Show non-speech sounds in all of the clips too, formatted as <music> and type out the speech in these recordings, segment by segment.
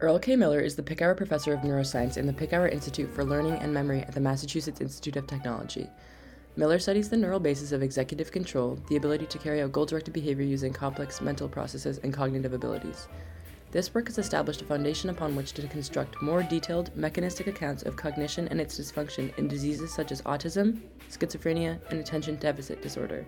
Earl K. Miller is the Picower Professor of Neuroscience in the Picower Institute for Learning and Memory at the Massachusetts Institute of Technology. Miller studies the neural basis of executive control, the ability to carry out goal directed behavior using complex mental processes and cognitive abilities. This work has established a foundation upon which to construct more detailed, mechanistic accounts of cognition and its dysfunction in diseases such as autism, schizophrenia, and attention deficit disorder.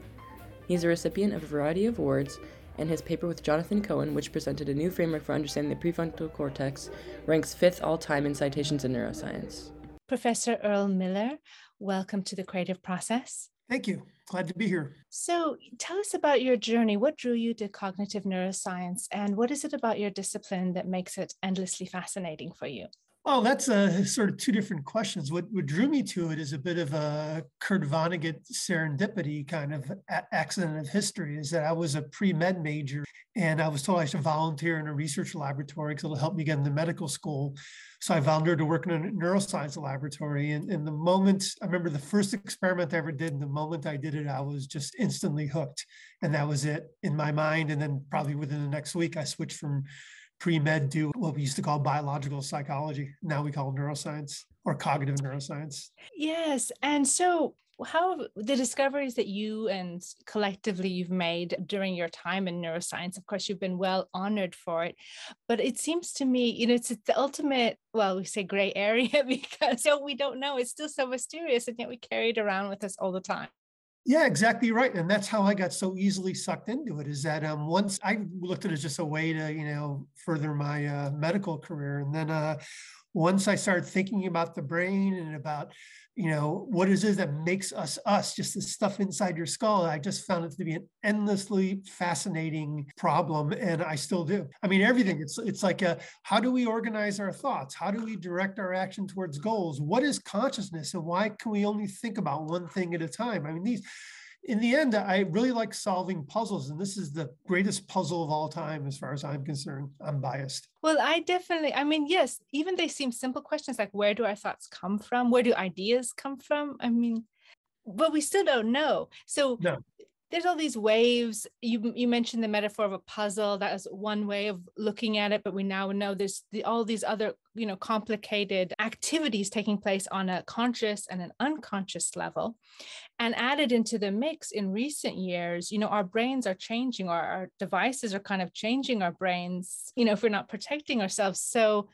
He is a recipient of a variety of awards and his paper with Jonathan Cohen, which presented a new framework for understanding the prefrontal cortex, ranks fifth all time in citations in neuroscience. Professor Earl Miller, welcome to the creative process. Thank you. Glad to be here. So, tell us about your journey. What drew you to cognitive neuroscience, and what is it about your discipline that makes it endlessly fascinating for you? Oh, that's a sort of two different questions. What, what drew me to it is a bit of a Kurt Vonnegut serendipity kind of accident of history. Is that I was a pre med major, and I was told I should volunteer in a research laboratory because it'll help me get into medical school. So I volunteered to work in a neuroscience laboratory. And, and the moment I remember the first experiment I ever did, and the moment I did it, I was just instantly hooked, and that was it in my mind. And then probably within the next week, I switched from pre-med to what we used to call biological psychology. Now we call neuroscience or cognitive neuroscience. Yes. And so how the discoveries that you and collectively you've made during your time in neuroscience of course you've been well honored for it but it seems to me you know it's the ultimate well we say gray area <laughs> because so we don't know it's still so mysterious and yet we carry it around with us all the time yeah, exactly right. And that's how I got so easily sucked into it is that um, once I looked at it as just a way to, you know, further my uh, medical career. And then uh, once I started thinking about the brain and about, you know, what is it that makes us us, just the stuff inside your skull, I just found it to be an endlessly fascinating problem, and I still do. I mean, everything. It's it's like a, how do we organize our thoughts? How do we direct our action towards goals? What is consciousness, and why can we only think about one thing at a time? I mean, these in the end, I really like solving puzzles, and this is the greatest puzzle of all time, as far as I'm concerned. I'm biased. Well, I definitely, I mean, yes, even they seem simple questions like where do our thoughts come from? Where do ideas come from? I mean, but we still don't know. So, no there's all these waves. You you mentioned the metaphor of a puzzle. That is one way of looking at it, but we now know there's the, all these other you know complicated activities taking place on a conscious and an unconscious level, and added into the mix in recent years. You know, our brains are changing, or our devices are kind of changing our brains. You know, if we're not protecting ourselves, so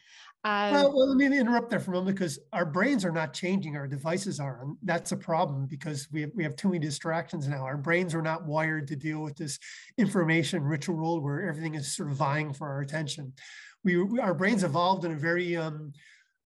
um, well, well, let me interrupt there for a moment because our brains are not changing, our devices are. And that's a problem because we have, we have too many distractions now. Our brains are not wired to deal with this information rich world where everything is sort of vying for our attention. We, our brains evolved in a very um,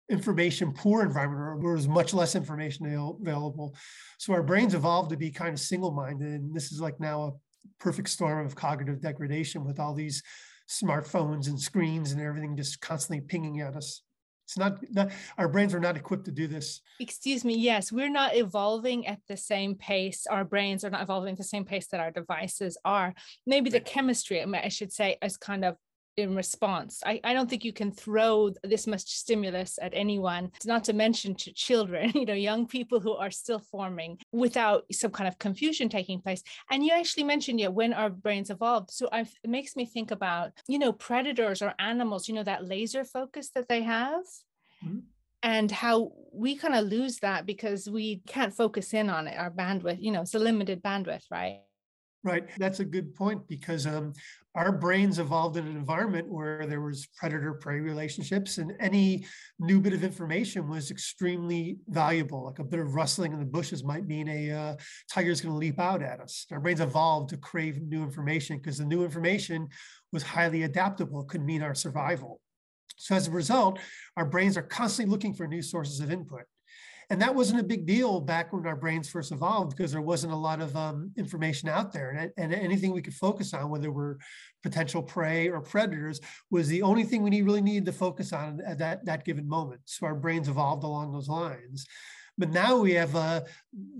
information poor environment where there's much less information available. So our brains evolved to be kind of single minded. And this is like now a perfect storm of cognitive degradation with all these smartphones and screens and everything just constantly pinging at us. It's not, not our brains are not equipped to do this. Excuse me. Yes, we're not evolving at the same pace. Our brains are not evolving at the same pace that our devices are. Maybe the chemistry, I should say, is kind of in response. I, I don't think you can throw this much stimulus at anyone, not to mention to children, <laughs> you know, young people who are still forming without some kind of confusion taking place. And you actually mentioned, yeah, when our brains evolved. So I've, it makes me think about, you know, predators or animals, you know, that laser focus that they have. Mm-hmm and how we kind of lose that because we can't focus in on it our bandwidth you know it's a limited bandwidth right Right. That's a good point because um, our brains evolved in an environment where there was predator prey relationships and any new bit of information was extremely valuable. Like a bit of rustling in the bushes might mean a uh, tiger's going to leap out at us. Our brains evolved to crave new information because the new information was highly adaptable. It could mean our survival. So as a result, our brains are constantly looking for new sources of input. And that wasn't a big deal back when our brains first evolved because there wasn't a lot of um, information out there. And, and anything we could focus on, whether we're potential prey or predators, was the only thing we really needed to focus on at that, that given moment. So our brains evolved along those lines. But now we have uh,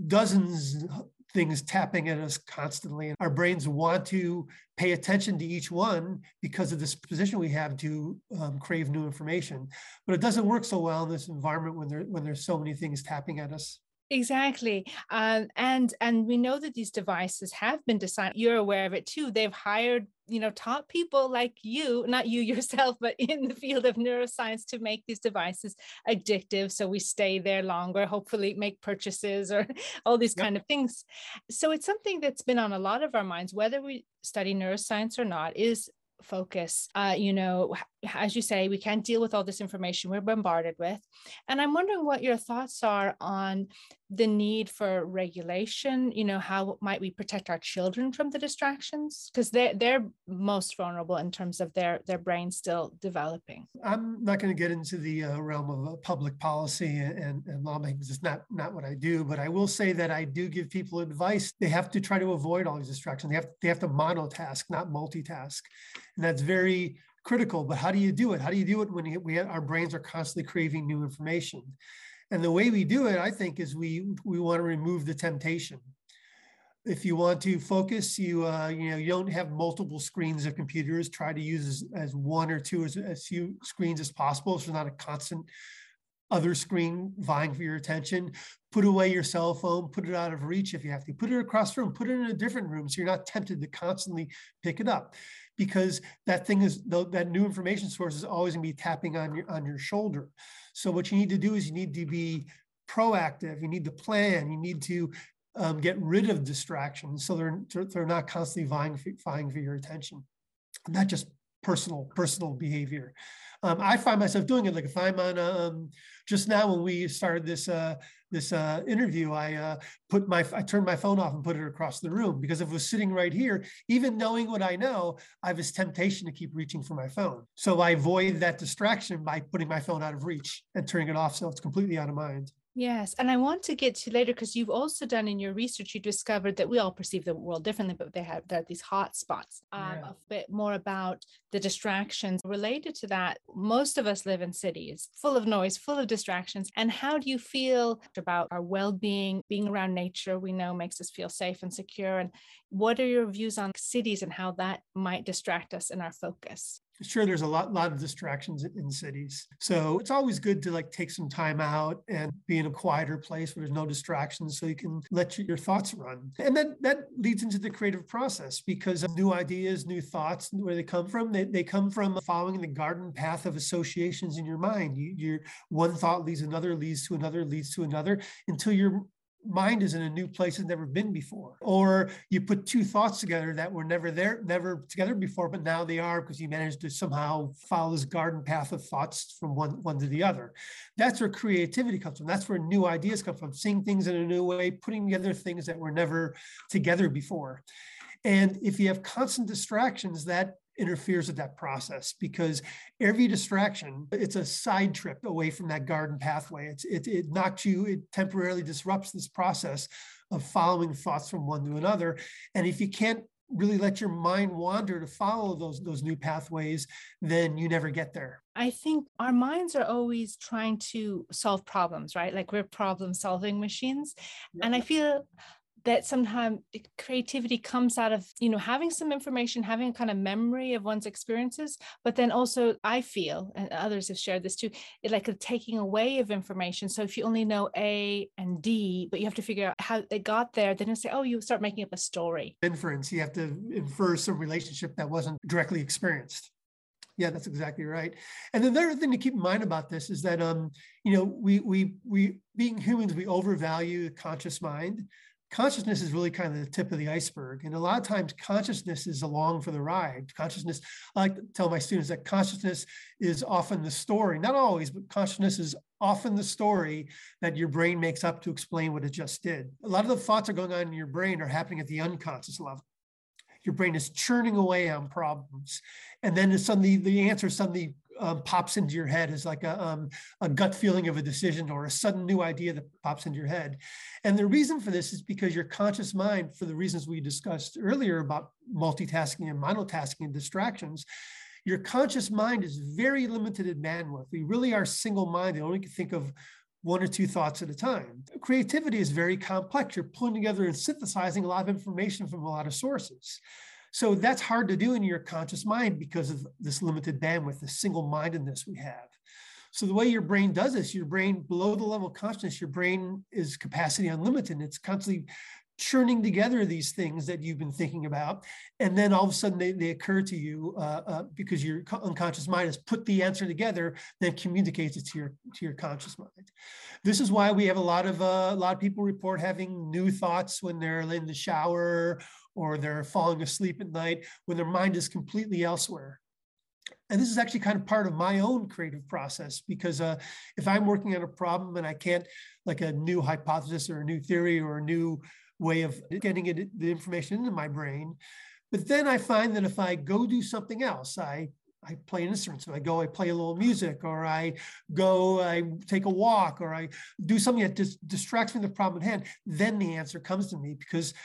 dozens things tapping at us constantly. And our brains want to pay attention to each one because of this position we have to um, crave new information. But it doesn't work so well in this environment when there when there's so many things tapping at us. Exactly. Um, and and we know that these devices have been designed. You're aware of it too. They've hired, you know, top people like you, not you <laughs> yourself, but in the field of neuroscience to make these devices addictive. So we stay there longer, hopefully make purchases or <laughs> all these yep. kind of things. So it's something that's been on a lot of our minds, whether we study neuroscience or not, is focus. Uh, you know, as you say, we can't deal with all this information we're bombarded with. And I'm wondering what your thoughts are on the need for regulation. You know, how might we protect our children from the distractions? Because they're they're most vulnerable in terms of their their brain still developing. I'm not going to get into the uh, realm of uh, public policy and, and lawmaking. It's not not what I do, but I will say that I do give people advice. They have to try to avoid all these distractions. They have they have to monotask, not multitask, and that's very critical, but how do you do it? How do you do it when we, our brains are constantly craving new information? And the way we do it, I think, is we we want to remove the temptation. If you want to focus, you uh, you know you don't have multiple screens of computers. Try to use as, as one or two as, as few screens as possible, so not a constant other screen vying for your attention. Put away your cell phone, put it out of reach if you have to. Put it across the room, put it in a different room so you're not tempted to constantly pick it up because that thing is that new information source is always going to be tapping on your on your shoulder. So what you need to do is you need to be proactive. You need to plan. You need to um, get rid of distractions so they're they're not constantly vying for, vying for your attention, not just personal personal behavior. Um, I find myself doing it. Like if I'm on um, just now when we started this uh, this uh, interview, I uh, put my I turned my phone off and put it across the room because if it was sitting right here, even knowing what I know, I have this temptation to keep reaching for my phone. So I avoid that distraction by putting my phone out of reach and turning it off so it's completely out of mind. Yes. And I want to get to later because you've also done in your research, you discovered that we all perceive the world differently, but they have there these hot spots. Um, yeah. A bit more about the distractions related to that. Most of us live in cities full of noise, full of distractions. And how do you feel about our well being, being around nature? We know makes us feel safe and secure. And what are your views on cities and how that might distract us in our focus? Sure there's a lot lot of distractions in cities. So it's always good to like take some time out and be in a quieter place where there's no distractions so you can let your thoughts run. And then that leads into the creative process because new ideas new thoughts where they come from they, they come from following the garden path of associations in your mind. You, your one thought leads another leads to another leads to another until you're mind is in a new place it's never been before. Or you put two thoughts together that were never there never together before but now they are because you managed to somehow follow this garden path of thoughts from one one to the other. That's where creativity comes from. That's where new ideas come from. Seeing things in a new way putting together things that were never together before. And if you have constant distractions that interferes with that process because every distraction it's a side trip away from that garden pathway. It's it, it knocks you it temporarily disrupts this process of following thoughts from one to another. And if you can't really let your mind wander to follow those those new pathways then you never get there. I think our minds are always trying to solve problems right? Like we're problem solving machines. Yep. and i feel that sometimes creativity comes out of you know having some information having a kind of memory of one's experiences but then also i feel and others have shared this too it like a taking away of information. So if you only know a and d but you have to figure out how they got there then you say oh you start making up a story. Inference you have to infer some relationship that wasn't directly experienced. Yeah, that's exactly right. And then the other thing to keep in mind about this is that um, you know, we we we being humans, we overvalue the conscious mind consciousness is really kind of the tip of the iceberg. And a lot of times consciousness is along for the ride. Consciousness, I like to tell my students that consciousness is often the story, not always, but consciousness is often the story that your brain makes up to explain what it just did. A lot of the thoughts are going on in your brain are happening at the unconscious level. Your brain is churning away on problems. And then suddenly the answer suddenly um, pops into your head is like a, um, a gut feeling of a decision or a sudden new idea that pops into your head. And the reason for this is because your conscious mind, for the reasons we discussed earlier about multitasking and monotasking and distractions, your conscious mind is very limited in bandwidth. We really are single minded, only can think of one or two thoughts at a time. Creativity is very complex. You're pulling together and synthesizing a lot of information from a lot of sources. So that's hard to do in your conscious mind because of this limited bandwidth, the single mindedness we have. So the way your brain does this, your brain below the level of consciousness, your brain is capacity unlimited. It's constantly churning together these things that you've been thinking about and then all of a sudden they, they occur to you uh, uh, because your unconscious mind has put the answer together then communicates it to your to your conscious mind this is why we have a lot of uh, a lot of people report having new thoughts when they're in the shower or they're falling asleep at night when their mind is completely elsewhere and this is actually kind of part of my own creative process because uh, if i'm working on a problem and i can't like a new hypothesis or a new theory or a new way of getting it, the information into my brain. But then I find that if I go do something else, I I play an instrument. So I go, I play a little music, or I go, I take a walk, or I do something that just distracts me from the problem at hand. Then the answer comes to me because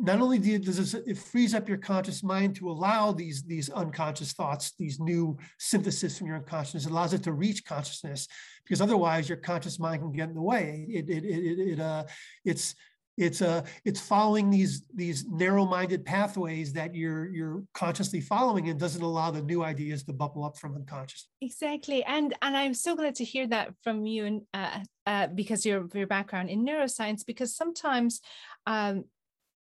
not only does this, it frees up your conscious mind to allow these these unconscious thoughts, these new synthesis from your unconsciousness, it allows it to reach consciousness because otherwise your conscious mind can get in the way. It it it, it uh it's it's uh, it's following these these narrow-minded pathways that you're you're consciously following and doesn't allow the new ideas to bubble up from unconscious exactly and and i'm so glad to hear that from you and uh, uh, because your your background in neuroscience because sometimes um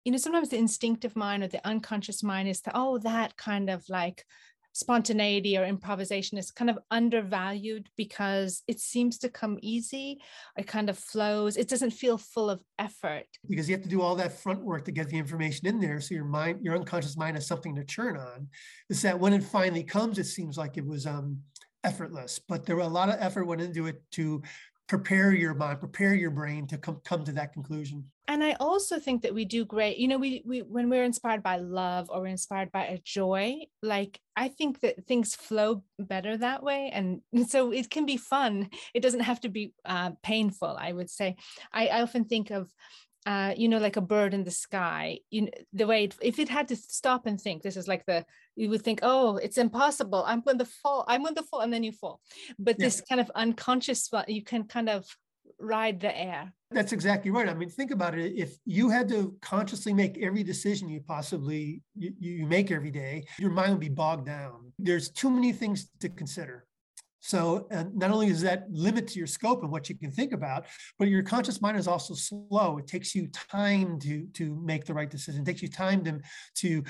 you know sometimes the instinctive mind or the unconscious mind is that oh that kind of like spontaneity or improvisation is kind of undervalued because it seems to come easy. It kind of flows. It doesn't feel full of effort. Because you have to do all that front work to get the information in there so your mind your unconscious mind has something to churn on. Is that when it finally comes it seems like it was um effortless but there were a lot of effort went into it to prepare your mind prepare your brain to come, come to that conclusion. And i also think that we do great you know we, we when we're inspired by love or we're inspired by a joy like i think that things flow better that way. And <laughs> so it can be fun. It doesn't have to be uh, painful i would say. I, I often think of uh, you know, like a bird in the sky. You know, the way it, if it had to stop and think, this is like the you would think, oh, it's impossible. I'm going to fall. I'm going to fall, and then you fall. But yeah. this kind of unconscious, you can kind of ride the air. That's exactly right. I mean, think about it. If you had to consciously make every decision you possibly you, you make every day, your mind would be bogged down. There's too many things to consider. So not only does that limit your scope and what you can think about, but your conscious mind is also slow. It takes you time to, to make the right decision. It takes you time to, to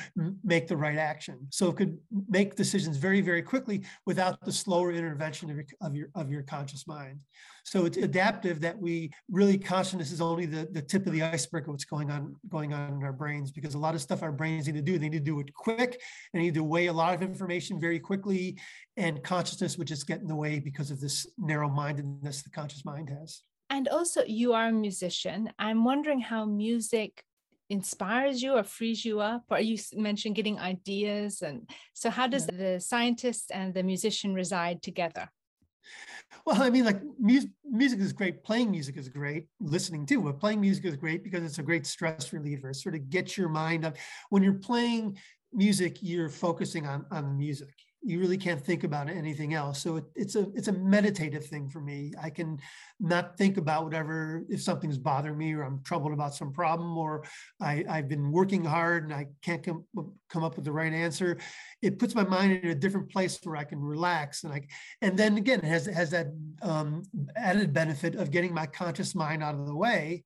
make the right action. So it could make decisions very, very quickly without the slower intervention of your, of your, of your conscious mind. So it's adaptive that we really consciousness is only the, the tip of the iceberg of what's going on going on in our brains because a lot of stuff our brains need to do, they need to do it quick They need to weigh a lot of information very quickly. And consciousness would just get in the way because of this narrow-mindedness the conscious mind has. And also you are a musician. I'm wondering how music inspires you or frees you up or you mentioned getting ideas and so how does yeah. the scientist and the musician reside together well, I mean, like music, music is great. Playing music is great. Listening too, but playing music is great because it's a great stress reliever. It sort of gets your mind up. When you're playing music, you're focusing on on the music you really can't think about anything else. So it, it's a it's a meditative thing for me. I can not think about whatever if something's bothering me or I'm troubled about some problem or I, I've been working hard and I can't come come up with the right answer. It puts my mind in a different place where I can relax and I and then again it has has that um, added benefit of getting my conscious mind out of the way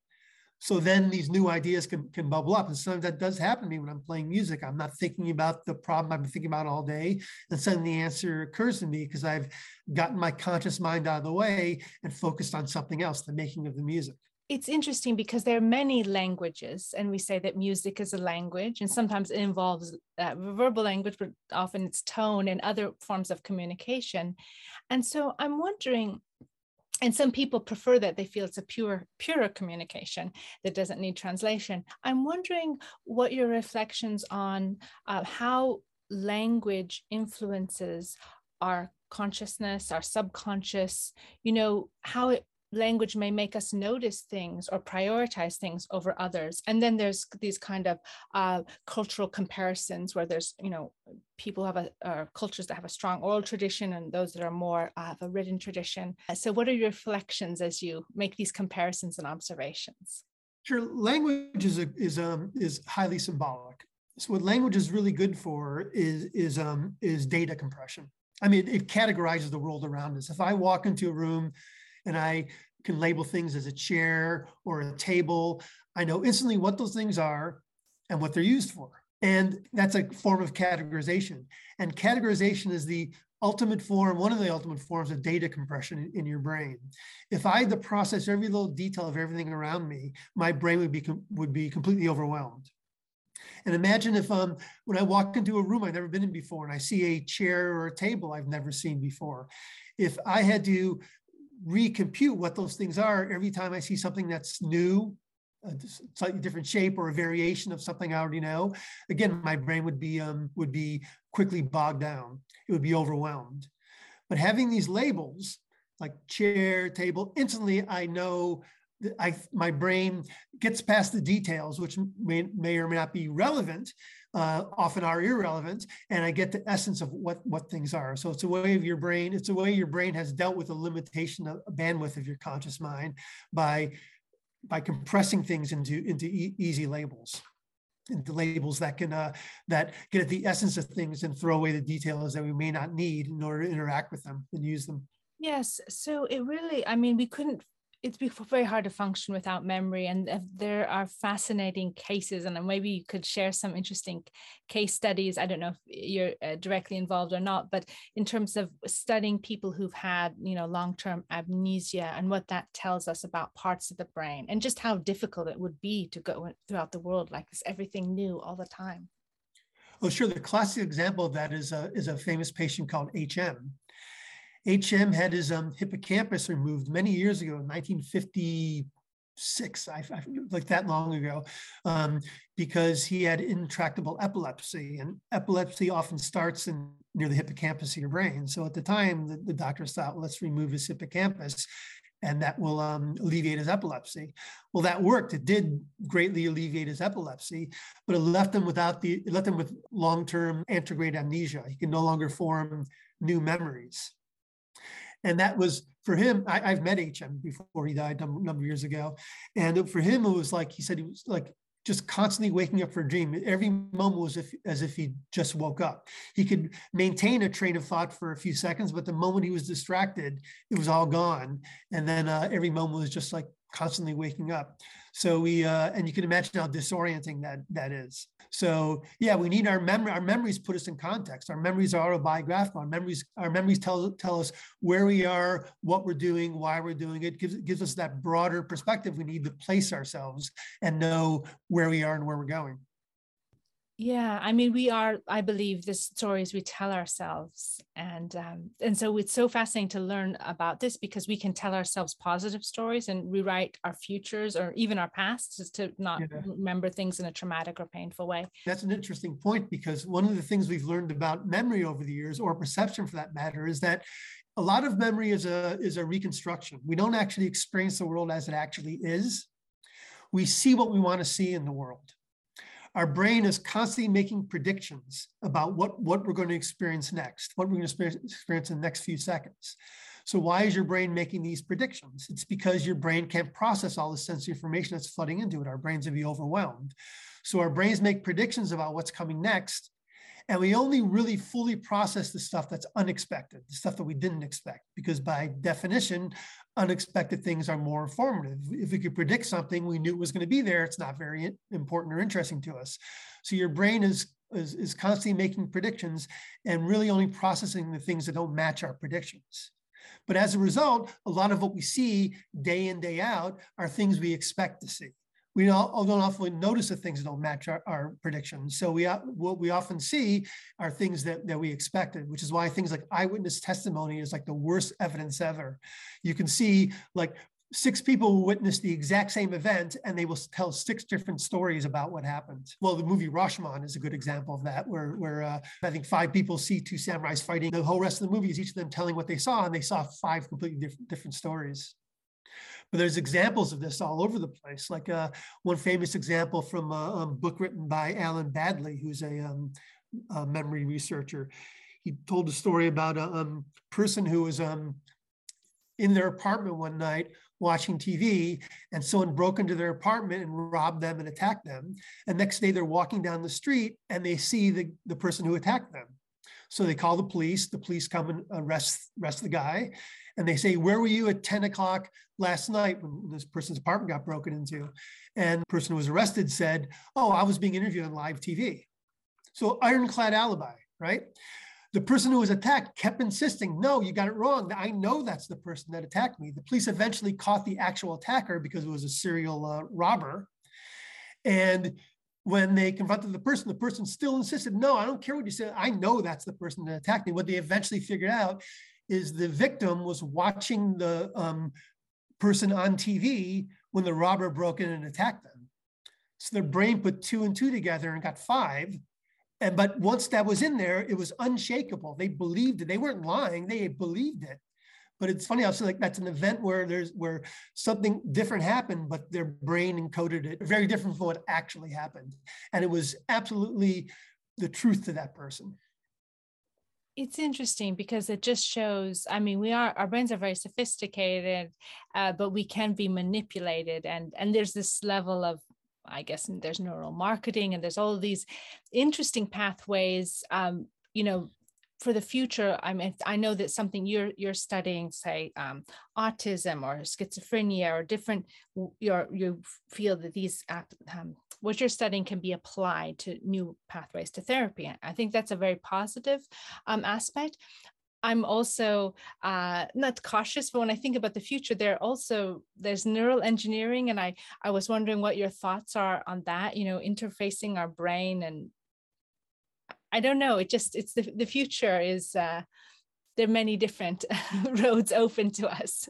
so then these new ideas can, can bubble up. And sometimes that does happen to me when I'm playing music. I'm not thinking about the problem I've been thinking about all day. And suddenly the answer occurs to me because I've gotten my conscious mind out of the way and focused on something else, the making of the music. It's interesting because there are many languages, and we say that music is a language, and sometimes it involves uh, verbal language, but often it's tone and other forms of communication. And so I'm wondering and some people prefer that they feel it's a pure purer communication that doesn't need translation. I'm wondering what your reflections on uh, how language influences our consciousness our subconscious you know how it language may make us notice things or prioritize things over others. And then there's these kind of uh, cultural comparisons where there's you know people have a cultures that have a strong oral tradition and those that are more uh, of a written tradition. So what are your reflections as you make these comparisons and observations? Sure language is a, is um is highly symbolic. So what language is really good for is is um is data compression. I mean, it categorizes the world around us. If I walk into a room and I can label things as a chair or a table, I know instantly what those things are and what they're used for. And that's a form of categorization. And categorization is the ultimate form, one of the ultimate forms of data compression in, in, your brain. If I had to process every little detail of everything around me, my brain would be would be completely overwhelmed. And imagine if um, when I walk into a room I've never been in before and I see a chair or a table I've never seen before, if I had to recompute what those things are every time I see something that's new, a slightly different shape or a variation of something I already know, again, my brain would be um, would be quickly bogged down. It would be overwhelmed. But having these labels like chair, table, instantly I know I, my brain gets past the details, which may, may or may not be relevant, uh, often are irrelevant, and I get the essence of what, what things are. So it's a way of your brain, it's a way your brain has dealt with the limitation of bandwidth of your conscious mind by, by compressing things into, into e- easy labels. Into labels that can uh, that get at the essence of things and throw away the details that we may not need in order to interact with them and use them. Yes. So it really, I mean, we couldn't it's very hard to function without memory and there are fascinating cases and maybe you could share some interesting case studies i don't know if you're uh, directly involved or not but in terms of studying people who've had you know long-term amnesia and what that tells us about parts of the brain and just how difficult it would be to go throughout the world like this everything new all the time. Well sure the classic example of that is a, is a famous patient called hm HM had his um, hippocampus removed many years ago in 1956, I, I, like that long ago, um, because he had intractable epilepsy. And epilepsy often starts in near the hippocampus of your brain. So at the time, the, the doctors thought, let's remove his hippocampus and that will um, alleviate his epilepsy. Well, that worked. It did greatly alleviate his epilepsy, but it left him without the it left him with long-term anterograde amnesia. He can no longer form new memories. And that was for him. I, have met HM before he died a number of years ago. And for him, it was like he said, he was like just constantly waking up for a dream. Every moment was if, as if he just woke up. He could maintain a train of thought for a few seconds, but the moment he was distracted, it was all gone. And then uh, every moment was just like constantly waking up. So we, uh, and you can imagine how disorienting that that is. So yeah, we need our memory. Our memories put us in context. Our memories are autobiographical. Our memories, our memories tell tell us where we are, what we're doing, why we're doing it. Gives gives us that broader perspective. We need to place ourselves and know where we are and where we're going. Yeah, I mean, we are. I believe the stories we tell ourselves, and um, and so it's so fascinating to learn about this because we can tell ourselves positive stories and rewrite our futures or even our pasts just to not yeah. remember things in a traumatic or painful way. That's an interesting point because one of the things we've learned about memory over the years, or perception for that matter, is that a lot of memory is a is a reconstruction. We don't actually experience the world as it actually is. We see what we want to see in the world our brain is constantly making predictions about what, what we're going to experience next, what we're going to experience in the next few seconds. So why is your brain making these predictions? It's because your brain can't process all the sensory information that's flooding into it. Our brains will be overwhelmed. So our brains make predictions about what's coming next and we only really fully process the stuff that's unexpected, the stuff that we didn't expect, because by definition, unexpected things are more informative. If we could predict something we knew was going to be there, it's not very important or interesting to us. So your brain is, is, is constantly making predictions and really only processing the things that don't match our predictions. But as a result, a lot of what we see day in, day out are things we expect to see we don't, don't often notice the things that don't match our, our predictions. So we what we often see are things that, that we expected, which is why things like eyewitness testimony is like the worst evidence ever. You can see like six people will witness the exact same event and they will tell six different stories about what happened. Well, the movie Rashomon is a good example of that, where, where uh, I think five people see two samurais fighting. The whole rest of the movie is each of them telling what they saw, and they saw five completely different, different stories. But there's examples of this all over the place. Like uh, one famous example from a, a, book written by Alan Baddeley, who's a, um, a, memory researcher. He told a story about a um, person who was um, in their apartment one night watching TV, and someone broke into their apartment and robbed them and attacked them. And next day they're walking down the street and they see the, the person who attacked them. So they call the police. The police come and arrest arrest the guy, and they say, "Where were you at 10 o'clock last night when this person's apartment got broken into?" And the person who was arrested said, "Oh, I was being interviewed on live TV." So ironclad alibi, right? The person who was attacked kept insisting, no, you got it wrong. I know that's the person that attacked me. The police eventually caught the actual attacker because it was a serial uh, robber. And when they confronted the person, the person still insisted, no, I don't care what you said. I know that's the person that attacked me. What they eventually figured out is the victim was watching the um, person on TV when the robber broke in and attacked them. So their brain put two and two together and got five. And but once that was in there, it was unshakable. They believed it. They weren't lying. They believed it. But it's funny, was like that's an event where there's where something different happened, but their brain encoded it very different from what actually happened. And it was absolutely the truth to that person. It's interesting because it just shows. I mean, we are our brains are very sophisticated, uh, but we can be manipulated, and and there's this level of I guess there's neural marketing and there's all these interesting pathways. Um, you know, for the future, I mean, I know that something you're you're studying, say, um, autism or schizophrenia or different. you you feel that these um, what you're studying can be applied to new pathways to therapy. I think that's a very positive um, aspect. I'm also uh, not cautious, but when I think about the future, there also there's neural engineering, and I I was wondering what your thoughts are on that. You know, interfacing our brain, and I don't know. It just it's the the future is uh, there are many different <laughs> roads open to us.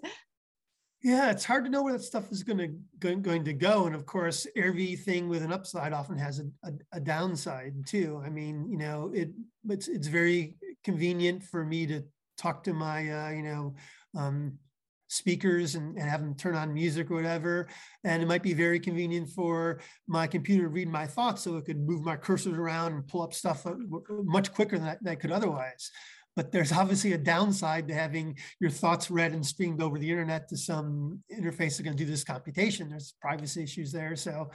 Yeah, it's hard to know where that stuff is going to going, going to go, and of course, everything with an upside often has a, a, a downside too. I mean, you know, it it's it's very convenient for me to talk to my uh, you know um, speakers and, and have them turn on music or whatever. And it might be very convenient for my computer to read my thoughts so it could move my cursors around and pull up stuff uh, much quicker than I, than I could otherwise but there's <laughs> obviously a downside to having your thoughts read and streamed over the internet to some interface that's going to do this computation. There's privacy issues there. So,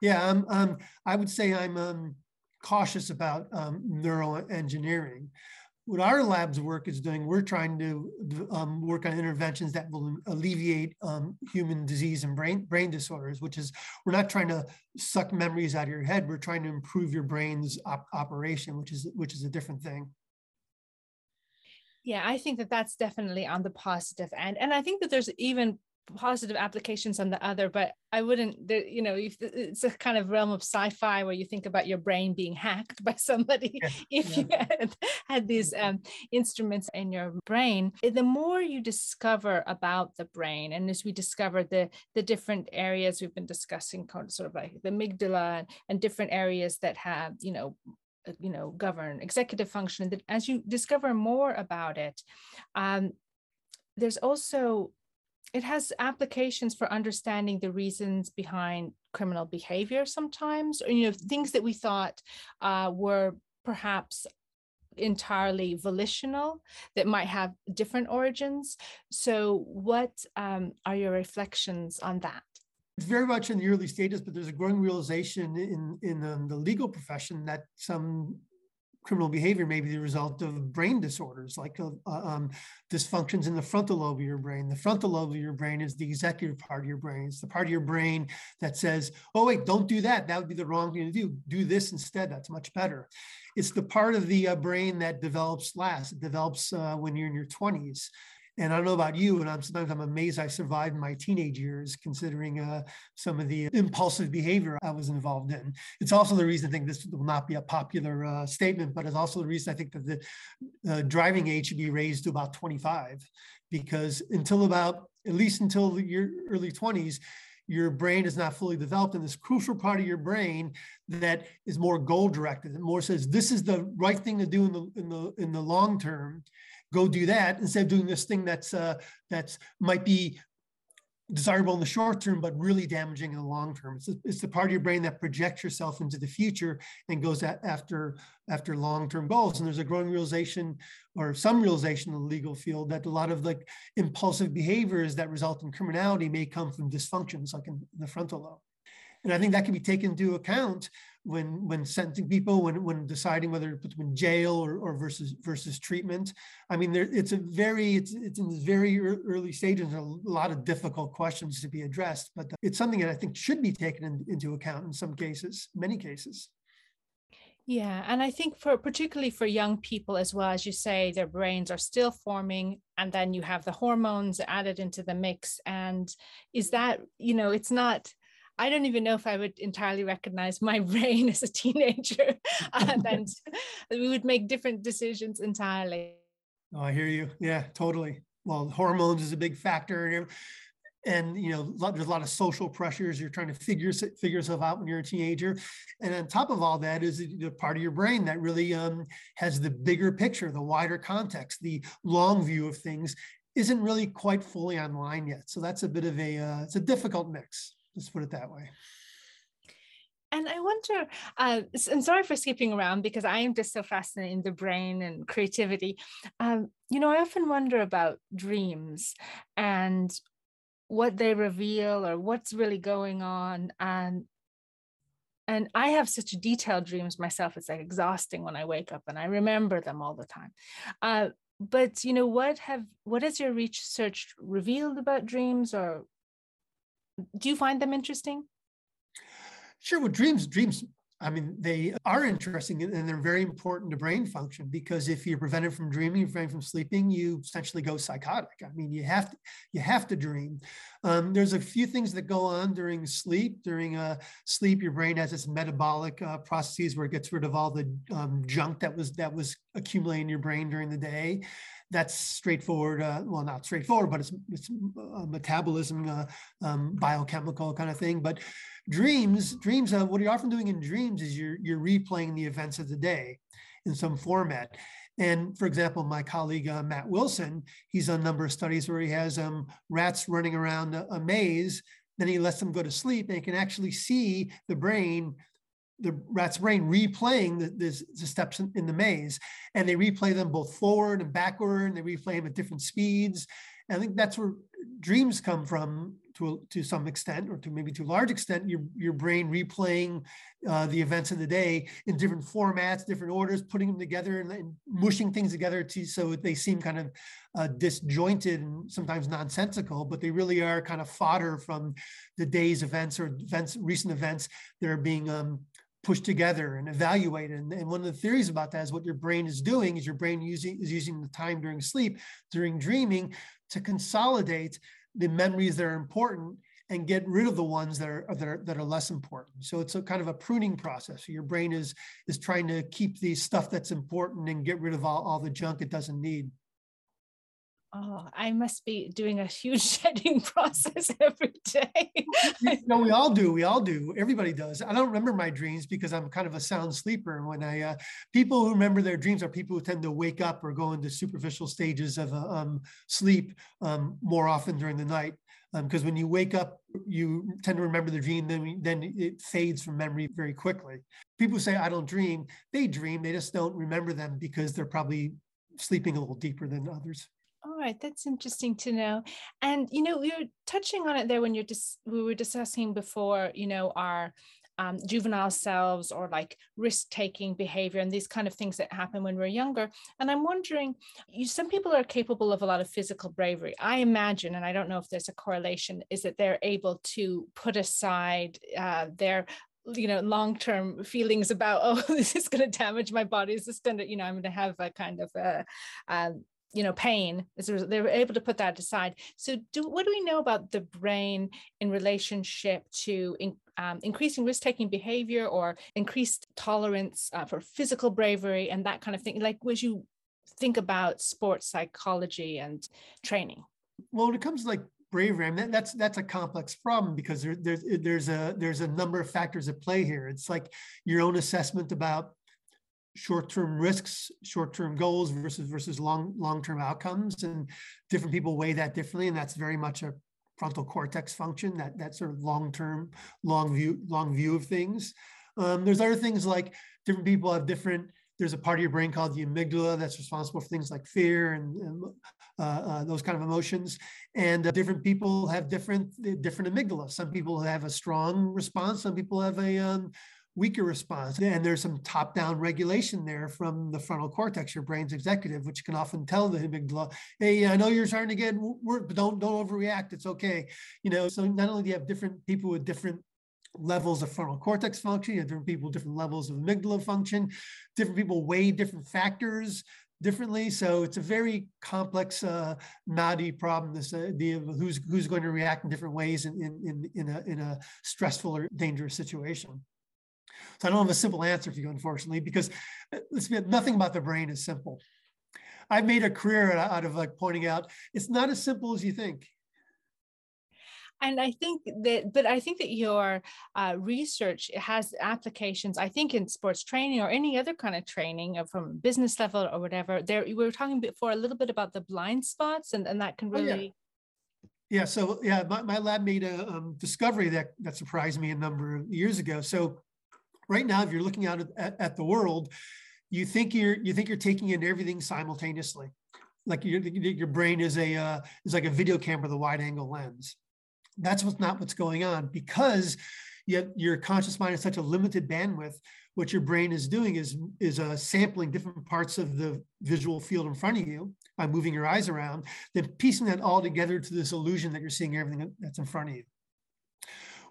yeah, um, um, I would say I'm um, cautious about um, neural engineering. What our lab's work is doing, we're trying to um, work on interventions that will alleviate um, human disease and brain brain disorders. Which is, we're not trying to suck memories out of your head. We're trying to improve your brain's op- operation, which is which is a different thing yeah i think that that's definitely on the positive end and i think that there's even positive applications on the other but i wouldn't you know if it's a kind of realm of sci-fi where you think about your brain being hacked <laughs> by somebody yeah, if yeah. you had, had these um, instruments in your brain. The more you discover about the brain and as we discover the the different areas we've been discussing sort of like the amygdala and, and different areas that have you know uh, you know govern executive function that as you discover more about it um, there's also it has applications for understanding the reasons behind criminal behavior sometimes or you know things that we thought uh, were perhaps entirely volitional that might have different origins. So what um, are your reflections on that? It's very much in the early stages, but there's a growing realization in in um, the legal profession that some criminal behavior may be the result of brain disorders like uh, uh, um, dysfunctions in the frontal lobe of your brain. The frontal lobe of your brain is the executive part of your brain. It's the part of your brain that says, oh, wait, don't do that. That would be the wrong thing to do. Do this instead. That's much better. It's the part of the uh, brain that develops last. It develops uh, when you're in your 20s. And I don't know about you, and I'm sometimes I'm amazed I survived my teenage years, considering uh, some of the impulsive behavior I was involved in. It's also the reason I think this will not be a popular uh, statement, but it's also the reason I think that the uh, driving age should be raised to about 25, because until about at least until your early 20s, your brain is not fully developed and this crucial part of your brain that is more goal directed and more says this is the right thing to do in the in the in the long term go do that instead of doing this thing that's uh, that's might be desirable in the short term, but really damaging in the long term. It's, it's the part of your brain that projects yourself into the future and goes after after long-term goals. And there's a growing realization, or some realization in the legal field, that a lot of like impulsive behaviors that result in criminality may come from dysfunctions, like in the frontal lobe. And I think that can be taken into account when when sentencing people, when when deciding whether to put them in jail or, or versus versus treatment. I mean, there, it's a very it's it's in very early stages. A lot of difficult questions to be addressed, but it's something that I think should be taken in, into account in some cases, many cases. Yeah, and I think for particularly for young people as well, as you say, their brains are still forming, and then you have the hormones added into the mix. And is that you know, it's not I don't even know if I would entirely recognize my <laughs> brain as a teenager, <laughs> and we would make different decisions entirely. Oh, I hear you. Yeah, totally. Well, hormones is a big factor, and you know, there's a lot of social pressures. You're trying to figure figure yourself out when you're a teenager, and on top of all that is the part of your brain that really um, has the bigger picture, the wider context, the long view of things. Isn't really quite fully online yet, so that's a bit of a uh, it's a difficult mix. Let's put it that way. And I wonder, uh, and sorry for skipping around because I am just so fascinated in the brain and creativity. Um, you know, I often wonder about dreams and what they reveal or what's really going on. And and I have such detailed dreams myself. It's like exhausting when I wake up and I remember them all the time. Uh, but you know, what have what has your research revealed about dreams or do you find them interesting? Sure. Well, dreams, dreams, I mean, they are interesting and they're very important to brain function because if you're prevented from dreaming, you're prevented from sleeping, you essentially go psychotic. I mean, you have to, you have to dream. Um, there's a few things that go on during sleep. During uh, sleep, your brain has its metabolic uh, processes where it gets rid of all the um, junk that was that was accumulating in your brain during the day that's straightforward. Uh, well, not straightforward, but it's it's uh, metabolism, uh, um, biochemical kind of thing. But dreams, dreams. Uh, what you're often doing in dreams is you're you're replaying the events of the day in some format. And for example, my colleague uh, Matt Wilson, he's done a number of studies where he has um, rats running around a, a maze. Then he lets them go to sleep, and he can actually see the brain the rat's brain replaying the, the, the steps in, the maze. And they replay them both forward and backward. And they replay them at different speeds. And i think that's where dreams come from to, to some extent or to maybe to a large extent your, your brain replaying uh, the events of the day in different formats different orders putting them together and, and mushing things together to, so they seem kind of uh, disjointed and sometimes nonsensical but they really are kind of fodder from the day's events or events recent events that are being um, pushed together and evaluated. And, and, one of the theories about that is what your brain is doing is your brain using is using the time during sleep, during dreaming, to consolidate the memories that are important and get rid of the ones that are that are that are less important. So it's a kind of a pruning process. Your brain is is trying to keep the stuff that's important and get rid of all, all the junk it doesn't need oh, I must be doing a huge <laughs> shedding process every day. <laughs> no, we all do. We all do. Everybody does. I don't remember my dreams because I'm kind of a sound sleeper. When I, uh, people who remember their dreams are people who tend to wake up or go into superficial stages of uh, um, sleep um, more often during the night. Because um, when you wake up, you tend to remember the dream, then then it fades from memory very quickly. People say I don't dream; they dream. They just don't remember them because they're probably sleeping a little deeper than others. Right, that's interesting to know. And you know, we were touching on it there when you're just we were discussing before, you know, our um, juvenile selves or like risk taking behavior and these kind of things that happen when we're younger. And I'm wondering, you, some people are capable of a lot of physical bravery. I imagine, and I don't know if there's a correlation, is that they're able to put aside uh, their you know long-term feelings about <laughs> oh this is going to damage my body is this going to you know i'm going to have a kind of a, um, you know pain—they're able to put that aside. So do what do we know about the brain in relationship to in, um, increasing risk-taking behavior or increased tolerance uh, for physical bravery and that kind of thing? Like as you think about sports psychology and training? Well when it comes to like bravery I mean, that's that's a complex problem because there, there's there's a there's a number of factors at play here. It's like your own assessment about short-term risks, short-term goals versus versus long long-term outcomes, and different people weigh that differently, and that's very much a frontal cortex function that that sort of long-term, long view long view of things. Um, there's other things like different people have different there's a part of your brain called the amygdala that's responsible for things like fear and, and uh, uh, those kind of emotions. And uh, different people have different different amygdala. Some people have a strong response. Some people have a um, weaker response. And there's some top-down regulation there from the frontal cortex, your brain's executive, which can often tell the amygdala, "Hey, I know you're starting to get work, but don't don't overreact. It's okay." You know. So not only do you have different people with different levels of frontal cortex function, you have different people, with different levels of amygdala function, different people weigh different factors differently. So it's a very complex, uh, knotty problem. This idea of who's who's going to react in different ways in in in a in a stressful or dangerous situation. So I don't have a simple answer for you, unfortunately, because uh, let's be nothing about the brain is simple. I've made a career out of like pointing out it's not as simple as you think and i think that but i think that your uh, research has applications i think in sports training or any other kind of training or from business level or whatever there we were talking before a little bit about the blind spots and, and that can really oh, yeah. Yeah, so yeah, my, my lab made a um, discovery that that surprised me a number of years ago. So right now, if you're looking out at, at the world, you think you're you think you're taking in everything simultaneously, like your your brain is a uh, is like a video camera a wide angle lens. That's what's not what's going on because yet your conscious mind is such a limited bandwidth. What your brain is doing is is uh, sampling different parts of the visual field in front of you by moving your eyes around, then piecing that all together to this illusion that you're seeing everything that's in front of you.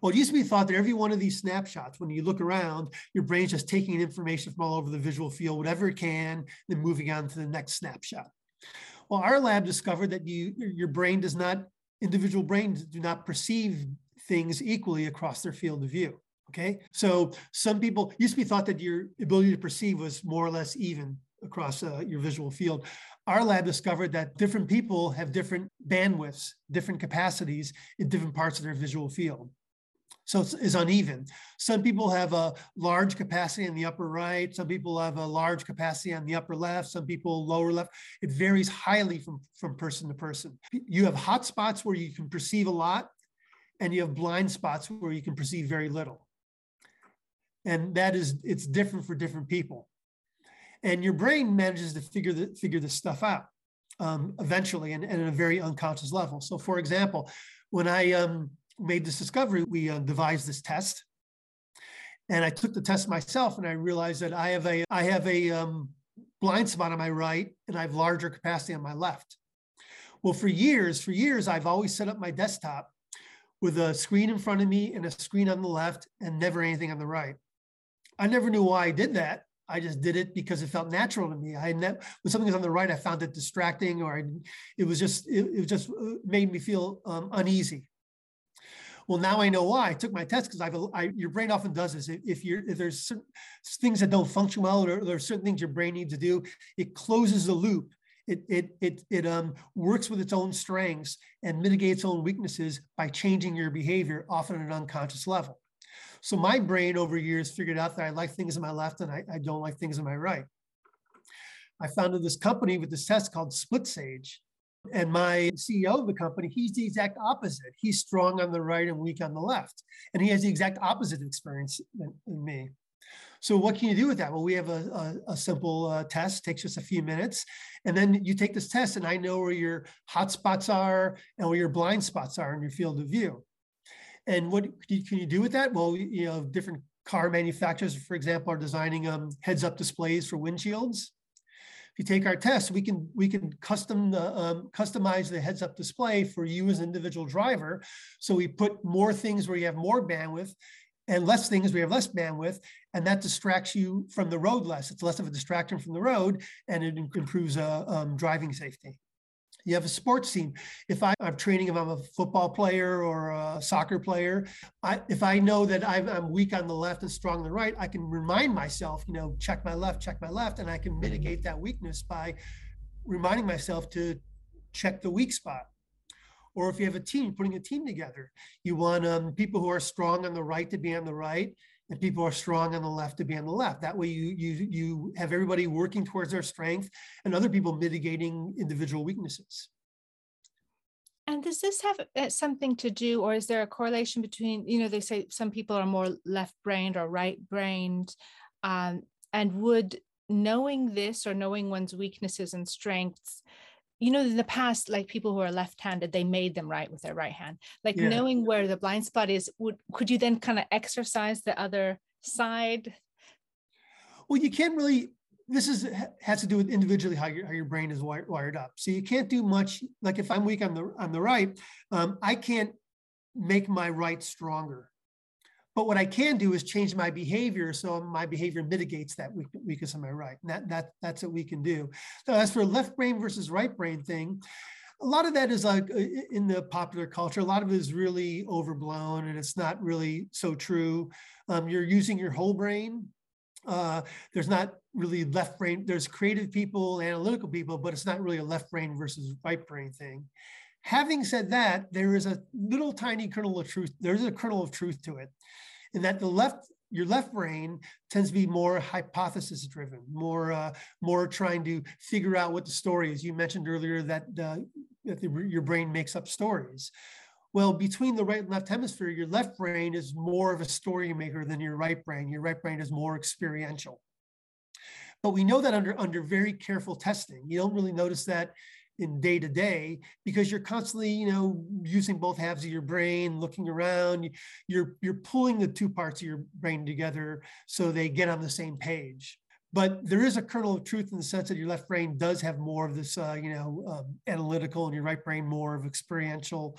Well, it used to be thought that every one of these snapshots, when you look around, your brain's just taking information from all over the visual field, whatever it can, then moving on to the next snapshot. Well, our lab discovered that you, your brain does not individual brains do not perceive things equally across their field of view. Okay. So some people used to be thought that your ability to perceive was more or less even across uh, your visual field. Our lab discovered that different people have different bandwidths, different capacities in different parts of their visual field. So it's, it's, uneven. Some people have a large capacity in the upper right. Some people have a large capacity on the upper left. Some people lower left. It varies highly from, from person to person. You have hot spots where you can perceive a lot, and you have blind spots where you can perceive very little. And that is, it's different for different people. And your brain manages to figure, the, figure this stuff out um, eventually and, and at a very unconscious level. So, for example, when I um, made this discovery, we uh, devised this test. And I took the test myself and I realized that I have a, I have a um, blind spot on my right and I have larger capacity on my left. Well, for years, for years, I've always set up my desktop with a screen in front of me and a screen on the left and never anything on the right. I never knew why I did that. I just did it because it felt natural to me. I never, when something was on the right, I found it distracting, or I, it was just, it, it just uh, made me feel um, uneasy. Well, now I know why. I took my test because I've I, your brain often does this. If you're if there's certain things that don't function well, or there are certain things your brain needs to do, it closes the loop. It it it it um works with its own strengths and mitigates its own weaknesses by changing your behavior, often at an unconscious level. So my brain over years figured out that I like things on my left and I, I don't like things on my right. I founded this company with this test called Split Sage. And my CEO of the company, he's the exact opposite. He's strong on the right and weak on the left. And he has the exact opposite experience than, than me. So what can you do with that? Well, we have a, a, a simple uh, test, takes just a few minutes. And then you take this test and I know where your hot spots are and where your blind spots are in your field of view. And what can you do with that? Well, you know, different car manufacturers, for example, are designing um, heads-up displays for windshields if you take our test, we can we can custom the, um, customize the heads up display for you as an individual driver. So we put more things where you have more bandwidth and less things where you have less bandwidth, and that distracts you from the road less. It's less of a distraction from the road, and it improves uh, um, driving safety you have a sports team. If I, am training, if I'm a football player or a soccer player, I, if I know that I'm, I'm, weak on the left and strong on the right, I can remind myself, you know, check my left, check my left, and I can mitigate that weakness by reminding myself to check the weak spot. Or if you have a team, putting a team together, you want um, people who are strong on the right to be on the right and people are strong on the left to be on the left. That way you you you have everybody working towards their strength and other people mitigating individual weaknesses. And does this have uh, something to do, or is there a correlation between, you know, they say some people are more left brained or right brained, um, and would knowing this or knowing one's weaknesses and strengths you know in the past like people who are left-handed they made them right with their right hand. Like yeah. knowing where the blind spot is would could you then kind of exercise the other side? Well you can't really this is has to do with individually how your, how your brain is wired, wired up. So you can't do much like if i'm weak on the on the right um, i can't make my right stronger but what I can do is change my behavior so my behavior mitigates that weakness on my right. And that, that, that's what we can do. So as for left brain versus right brain thing, a lot of that is like in the popular culture, a lot of it is really overblown and it's not really so true. Um, you're using your whole brain. Uh, there's not really left brain, there's creative people, analytical people, but it's not really a left brain versus right brain thing. Having said that, there is a little tiny kernel of truth. There's a kernel of truth to it, in that the left your left brain tends to be more hypothesis driven, more uh, more trying to figure out what the story is. You mentioned earlier that uh, that the, your brain makes up stories. Well, between the right and left hemisphere, your left brain is more of a story maker than your right brain. Your right brain is more experiential. But we know that under under very careful testing. You don't really notice that in day to day because you're constantly you know using both halves of your brain looking around. You're you're pulling the two parts of your brain together so they get on the same page. But there is a kernel of truth in the sense that your left brain does have more of this uh, you know um, analytical and your right brain more of experiential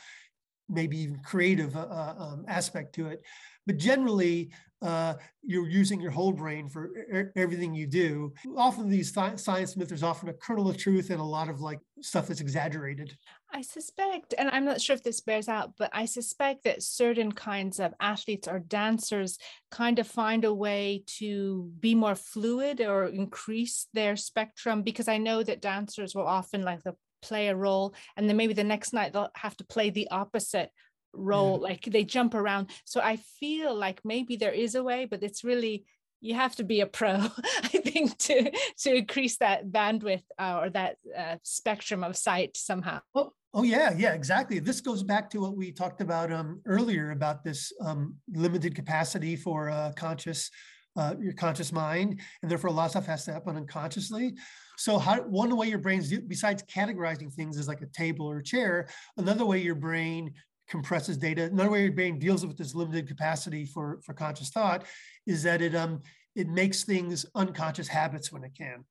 maybe even creative uh, uh um, aspect to it but generally uh, you're using your whole brain for everything you do. Often these th- science myths, there's often a kernel of truth and a lot of like stuff that's exaggerated. I suspect, and I'm not sure if this bears out, but I suspect that certain kinds of athletes or dancers kind of find a way to be more fluid or increase their spectrum because I know that dancers will often like the play a role and then maybe the next night they'll have to play the opposite role yeah. like they jump around. So i feel like maybe there is a way but it's really you have to be a pro <laughs> i think to to increase that bandwidth uh, or that uh, spectrum of sight somehow. Oh, oh yeah yeah exactly. This goes back to what we talked about um, earlier about this um, limited capacity for uh, conscious uh, your conscious mind and therefore a lot of stuff has to happen unconsciously. So how one way your brain's besides categorizing things as like a table or a chair another way your brain compresses data. Another way your brain deals with this limited capacity for, for conscious thought is that it, um, it makes things unconscious habits when it can.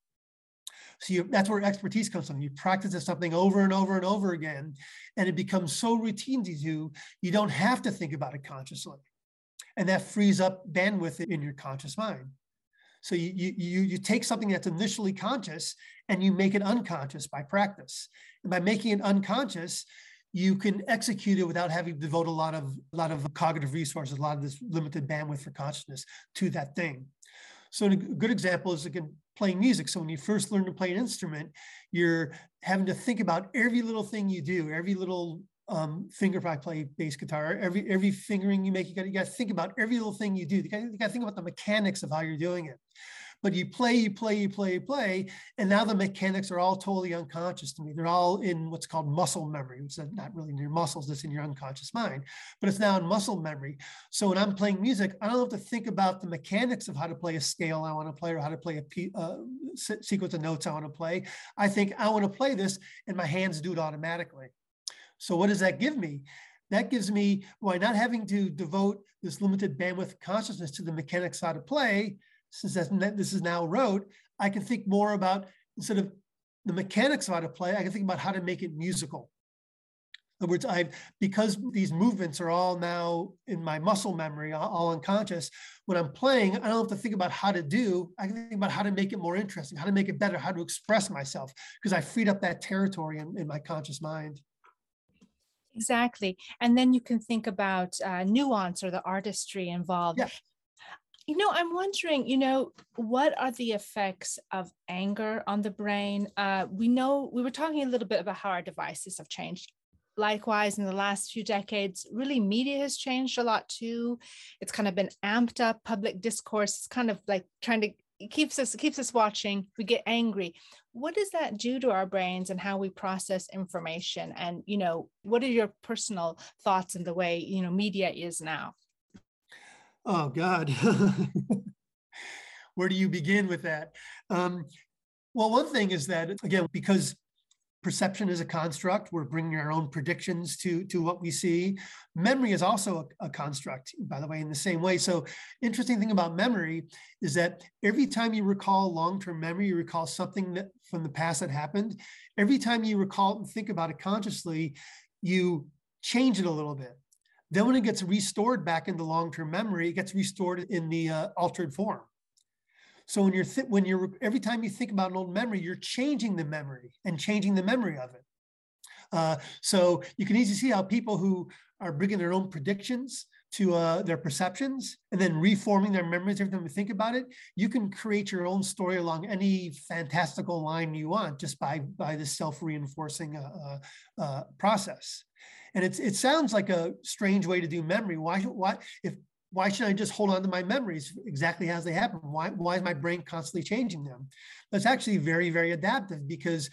So you, that's where expertise comes from. You practice something over and over and over again, and it becomes so routine to you, you don't have to think about it consciously. And that frees up bandwidth in your conscious mind. So you, you, you take something that's initially conscious and you make it unconscious by practice. And by making it unconscious, you can execute it without having to devote a lot of a lot of cognitive resources, a lot of this limited bandwidth for consciousness to that thing. So a good example is again playing music. So when you first learn to play an instrument, you're having to think about every little thing you do, every little um, finger I play bass guitar, every every fingering you make, you got you to think about every little thing you do. You got to think about the mechanics of how you're doing it but you play, you play, you play, you play, and now the mechanics are all totally unconscious to me. They're all in what's called muscle memory, which is not really in your muscles, it's in your unconscious mind, but it's now in muscle memory. So when I'm playing music, I don't have to think about the mechanics of how to play a scale I want to play or how to play a uh, sequence of notes I want to play. I think I want to play this, and my hands do it automatically. So what does that give me? That gives me, why not having to devote this limited bandwidth consciousness to the mechanics how to play, since this is now rote, I can think more about instead of the mechanics of how to play, I can think about how to make it musical. In other words, I've because these movements are all now in my muscle memory, all unconscious. When I'm playing, I don't have to think about how to do. I can think about how to make it more interesting, how to make it better, how to express myself, because I freed up that territory in, in my conscious mind. Exactly, and then you can think about uh, nuance or the artistry involved. Yeah. You know, I'm wondering, you know, what are the effects of anger on the brain? Uh, we know we were talking a little bit about how our devices have changed. Likewise, in the last few decades, really media has changed a lot too. It's kind of been amped up public discourse. It's kind of like trying to it keeps us keeps us watching. We get angry. What does that do to our brains and how we process information? And you know, what are your personal thoughts in the way you know media is now? Oh God. <laughs> where do you begin with that? Um, well, one thing is that, again, because perception is a construct, we're bringing our own predictions to, to what we see. Memory is also a, a construct, by the way, in the same way. So, interesting thing about memory is that every time you recall long term memory, you recall something that from the past that happened. Every time you recall and think about it consciously, you change it a little bit. Then, when it gets restored back into long term memory, it gets restored in the uh, altered form. So when you're th- when you're every time you think about an old memory, you're changing the memory and changing the memory of it. Uh, so you can easily see how people who are bringing their own predictions to uh, their perceptions and then reforming their memories every time you think about it, you can create your own story along any fantastical line you want just by by this self-reinforcing uh, uh, uh process. And it's it sounds like a strange way to do memory. Why why if why should I just hold on to my memories exactly as they happen? Why, why is my brain constantly changing them? That's actually very, very adaptive because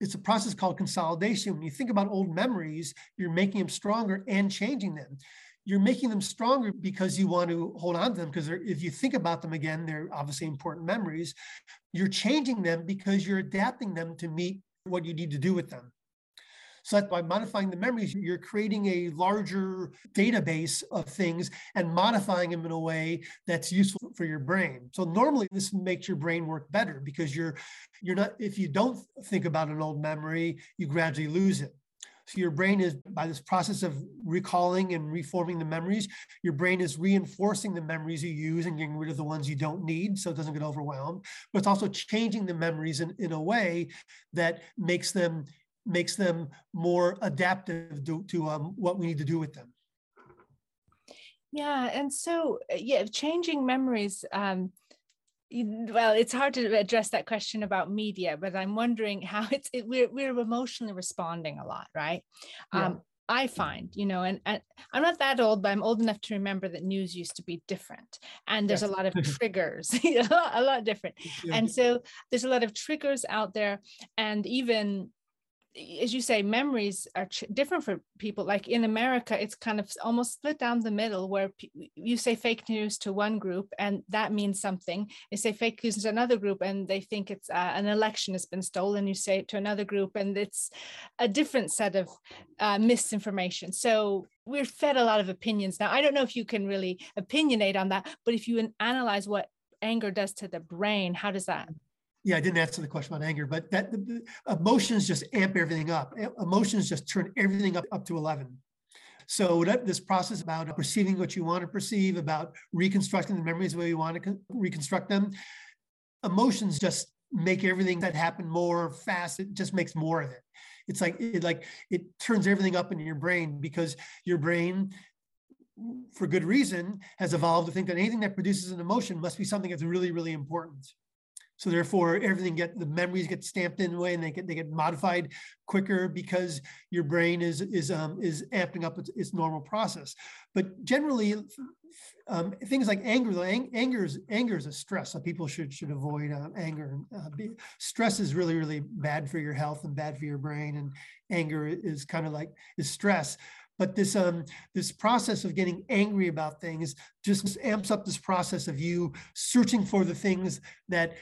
it's a process called consolidation. When you think about old memories, you're making them stronger and changing them. You're making them stronger because you want to hold on to them because if you think about them again, they're obviously important memories. You're changing them because you're adapting them to meet what you need to do with them. So that by modifying the memories, you're creating a larger database of things and modifying them in a way that's useful for your brain. So normally this makes your brain work better because you're you're not if you don't think about an old memory, you gradually lose it. So your brain is, by this process of recalling and reforming the memories, your brain is reinforcing the memories you use and getting rid of the ones you don't need so it doesn't get overwhelmed. But it's also changing the memories in, in a way that makes them makes them more adaptive to, to um, what we need to do with them. Yeah, and so yeah, changing memories. Um, well, it's hard to address that question about media, but I'm wondering how <laughs> it's it, we're we're emotionally responding a lot, right? Yeah. Um, I find, you know, and, and I'm not that old, but I'm old enough to remember that news used to be different. And there's yes. <laughs> <laughs> a lot of triggers, a lot different. Yeah. And so there's a lot of triggers out there. And even as you say, memories are ch- different for people. Like in America, it's kind of almost split down the middle, where p- you say fake news to one group, and that means something. You say fake news to another group, and they think it's uh, an election has been stolen. You say it to another group, and it's a different set of uh, misinformation. So we're fed a lot of opinions now. I don't know if you can really opinionate on that, but if you analyze what anger does to the brain, how does that yeah, I didn't answer the question about anger, but that the, the emotions just amp everything up. Emotions just turn everything up up to eleven. So that, this process about perceiving what you want to perceive, about reconstructing the memories the way you want to reconstruct them, emotions just make everything that happened more fast. It just makes more of it. It's like it like it turns everything up in your brain because your brain for good reason has evolved to think that anything that produces an emotion must be something that's really really important so therefore, everything get the memories get stamped in a way, and they get they get modified quicker because your brain is is um, is amping up its, its normal process. But generally, um, things like anger, anger is anger is a stress. So people should should avoid uh, anger. Uh, be, stress is really really bad for your health and bad for your brain, and anger is kind of like is stress but this um this process of getting angry about things just amps up this process of you searching for the things that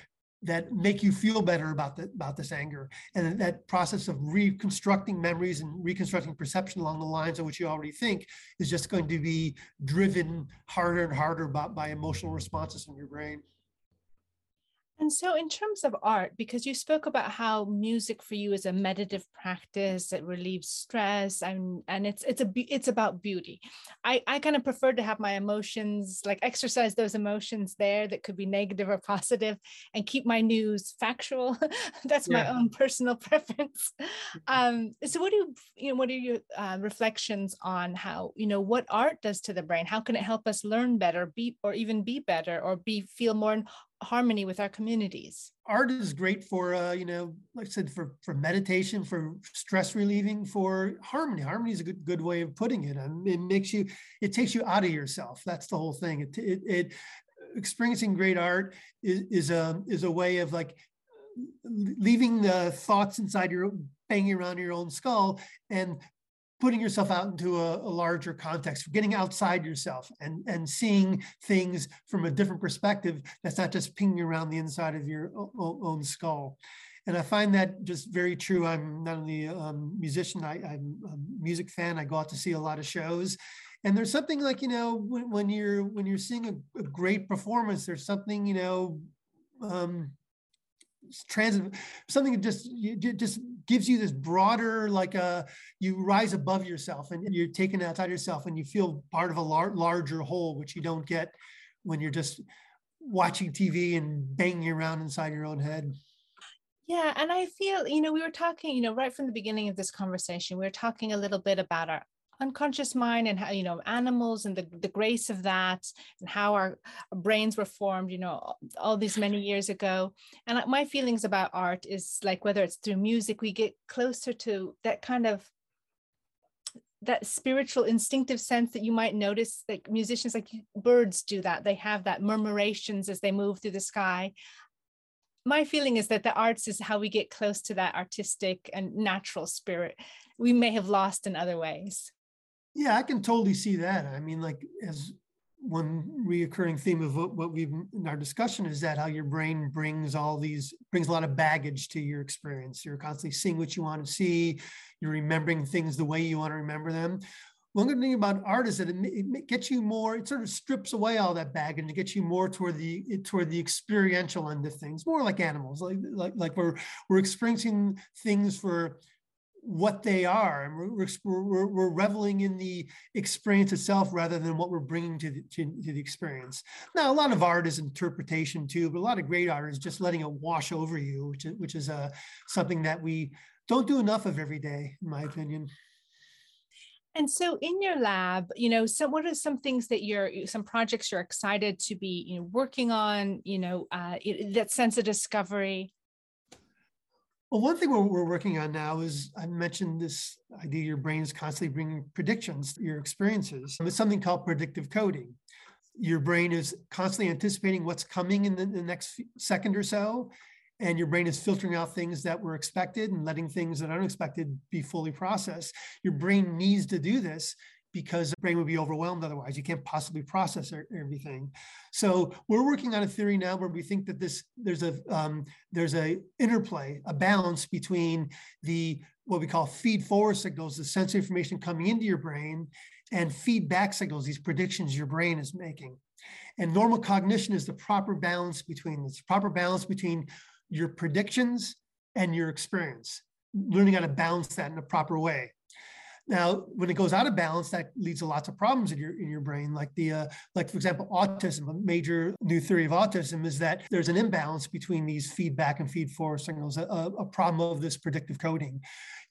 that make you feel better about the, about this anger. And that process of reconstructing memories and reconstructing perception along the lines of which you already think is just going to be driven harder and harder by, by emotional responses in your brain and so, in terms of art, because you spoke about how music for you is a meditative practice, it relieves stress, and and it's it's a it's about beauty. I I kind of prefer to have my emotions like exercise those emotions there that could be negative or positive, and keep my news factual. <laughs> That's yeah. my own personal <laughs> preference. Um, so, what do you you know? What are your uh, reflections on how you know what art does to the brain? How can it help us learn better, be or even be better, or be feel more harmony with our communities. Art is great for uh, you know like i said for for meditation for stress relieving for harmony. Harmony is a good good way of putting it. And it makes you it takes you out of yourself. That's the whole thing. It, it, it experiencing great art is, is a is a way of like leaving the thoughts inside your banging around your own skull and putting yourself out into a, a, larger context, getting outside yourself and, and seeing things from a different perspective that's not just pinging around the inside of your own skull. And I find that just very true. I'm not only a um, musician, I, am a music fan. I go out to see a lot of shows. And there's something like, you know, when, when you're when you're seeing a, a, great performance, there's something, you know, um, transit something just just gives you this broader like a uh, you rise above yourself and you're taken outside yourself and you feel part of a lar- larger whole which you don't get when you're just watching tv and banging around inside your own head. Yeah and i feel you know we were talking you know right from the beginning of this conversation we were talking a little bit about our unconscious mind and how you know animals and the, the grace of that and how our, brains were formed you know all these many years ago. And my feelings about art is like whether it's through music we get closer to that kind of that spiritual instinctive sense that you might notice like musicians like birds do that. They have that murmurations as they move through the sky. My feeling is that the arts is how we get close to that artistic and natural spirit. We may have lost in other ways yeah, I can totally see that. I mean, like as one reoccurring theme of what, we've in our discussion is that how your brain brings all these brings a lot of baggage to your experience. You're constantly seeing what you want to see. You're remembering things the way you want to remember them. One good thing about art is that it, it gets you more. It sort of strips away all that baggage and gets you more toward the toward the experiential end of things. More like animals, like like like we're we're experiencing things for what they are and we're, we're, we're, reveling in the experience itself rather than what we're bringing to the, to, to, the experience. Now a lot of art is interpretation too but a lot of great art is just letting it wash over you which is, which is uh, something that we don't do enough of every day in my opinion. And so in your lab you know so what are some things that you're some projects you're excited to be you know working on you know uh, that sense of discovery well, one thing we're, we're working on now is I mentioned this idea your brain is constantly bringing predictions to your experiences. It's something called predictive coding. Your brain is constantly anticipating what's coming in the, the next second or so, and your brain is filtering out things that were expected and letting things that are unexpected be fully processed. Your brain needs to do this because the brain would be overwhelmed otherwise. You can't possibly process everything. So we're working on a theory now where we think that this there's a um, there's a interplay, a balance between the what we call feed forward signals, the sensory information coming into your brain, and feedback signals, these predictions your brain is making. And normal cognition is the proper balance between this proper balance between your predictions and your experience, learning how to balance that in a proper way. Now, when it goes out of balance, that leads to lots of problems in your in your brain. Like the uh, like for example, autism. A major new theory of autism is that there's an imbalance between these feedback and feed forward signals. A, a problem of this predictive coding.